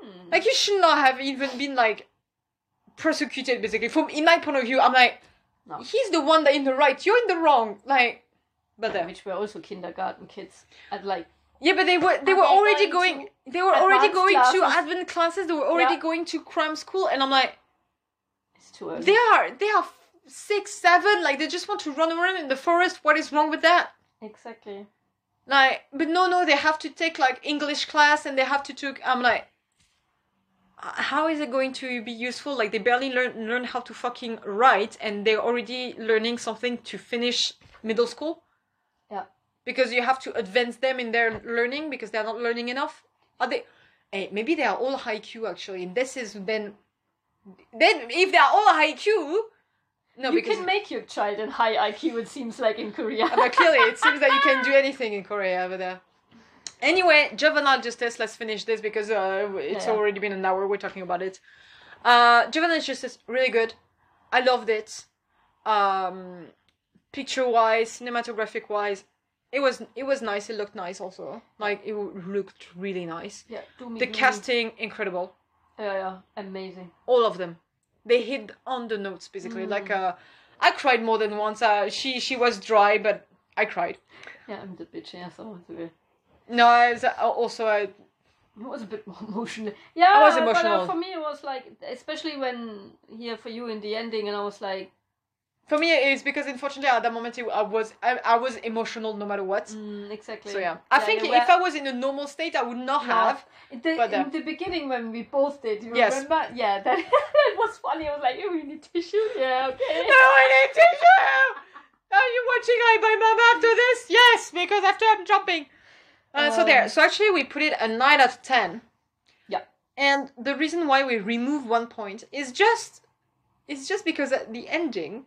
Hmm. Like you should not have even been like persecuted. Basically, from in my point of view, I'm like, No. he's the one that in the right. You're in the wrong. Like, but then Which were also kindergarten kids at like yeah, but they were they were already going going. They were already going to classes? advanced classes. They were already Yeah. going to cram school, and I'm like, it's too early. they are they are six, seven. Like they just want to run around in the forest. What is wrong with that? Exactly. Like, but no, no, they have to take like English class and they have to take. I'm like, uh, how is it going to be useful? Like, they barely learn learn how to fucking write, and they're already learning something to finish middle school. Because you have to advance them in their learning because they're not learning enough. Are they? Hey, maybe they are all high Q actually. This is then. Then if they are all high Q, no, you can make your child in high IQ. It seems like in Korea. but clearly it seems that you can do anything in Korea over there. Anyway, juvenile justice. Let's finish this because uh, it's Yeah. already been an hour. We're talking about it. Uh, juvenile justice, really good. I loved it. Um, picture wise, cinematographic wise, it was it was nice. It looked nice also. Like it looked really nice. yeah, me The me. casting incredible. Yeah, yeah, amazing. All of them. They hit on the notes basically. Mm. Like uh, I cried more than once. Uh, she she was dry, but I cried. Yeah, I'm the bitch. Yeah, so it's a. No, I was, uh, also I It was a bit more emotional. Yeah, I was But, emotional. uh, for me, it was like, especially when here for you in the ending, and I was like, For me, it's because unfortunately at that moment it- I was I, I was emotional no matter what. mm, exactly. So yeah, I think they if were- I was in a normal state, I would not No. have. the, but, uh, in the beginning when we both did, you Yes. remember? Yeah, that, that was funny. I was like, oh, we need tissue. Yeah, okay. No, I need tissue. Are you watching Hi Bye Mama after this? Yes, because after I'm jumping. Uh, so there. Um, So actually, we put it a nine out of ten. Yeah. And the reason why we remove one point is just, it's just because at the ending,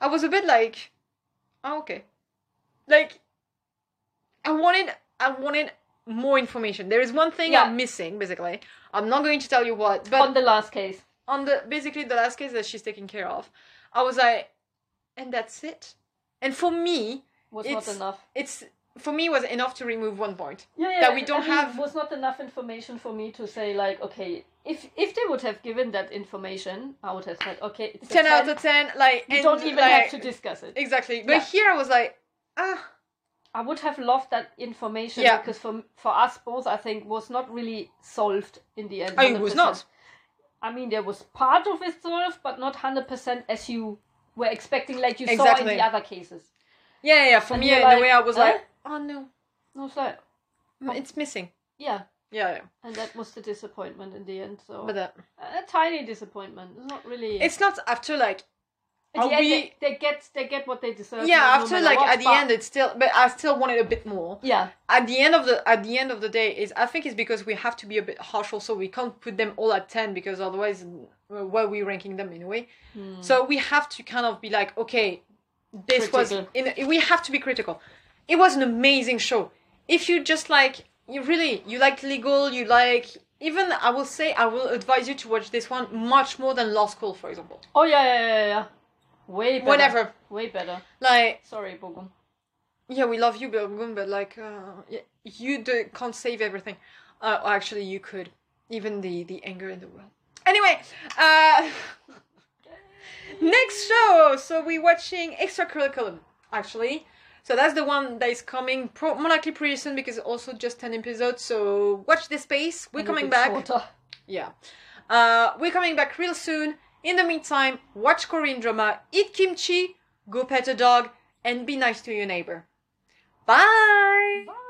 I was a bit like, oh, okay, like, I wanted, I wanted more information. There is one thing Yeah. I'm missing, basically. I'm not going to tell you what, but On the last case. on the basically the last case that she's taking care of, I was like, and that's it. And for me, Was not enough. it's for me was enough to remove one point. Yeah, that we don't I mean, have- was not enough information for me to say like, okay, if if they would have given that information, I would have said, okay, it's a 10 out of 10 like You don't even like, have to discuss it. exactly but Yeah. here i was like ah I would have loved that information Yeah. because for for us both, I think was not really solved in the end. Oh, it was not. I mean, there was part of it solved, but not hundred percent as you were expecting, like you saw in the other cases. yeah yeah, yeah for And me in a like, way i was like oh no No, it's like, it's missing yeah, yeah yeah and that was the disappointment in the end. So but uh, a tiny disappointment. It's not really. it's not after like At the end, we- they, they get they get what they deserve. yeah no- after matter like what, at the but- end it's still but i still wanted a bit more Yeah, at the end of the at the end of the day is i think it's because we have to be a bit harsh also we can't put them all at 10 because otherwise uh, where are we ranking them anyway. Hmm. so we have to kind of be like okay this Critical. was in we have to be critical it was an amazing show if you just like you really you like legal you like even i will say i will advise you to watch this one much more than law school for example Oh yeah, yeah, yeah, yeah. Way better. whatever Way better. like Sorry, Bogum. yeah we love you Birgun, but like uh, you do, can't save everything uh, actually you could even the the anger in the world anyway uh next show so we're watching extracurriculum actually so that's the one that is coming pro- more likely pretty soon because also just 10 episodes so watch this space we're And coming back shorter. yeah. Uh, we're coming back real soon. In the meantime, watch Korean drama, eat kimchi, go pet a dog, and be nice to your neighbor. Bye! Bye.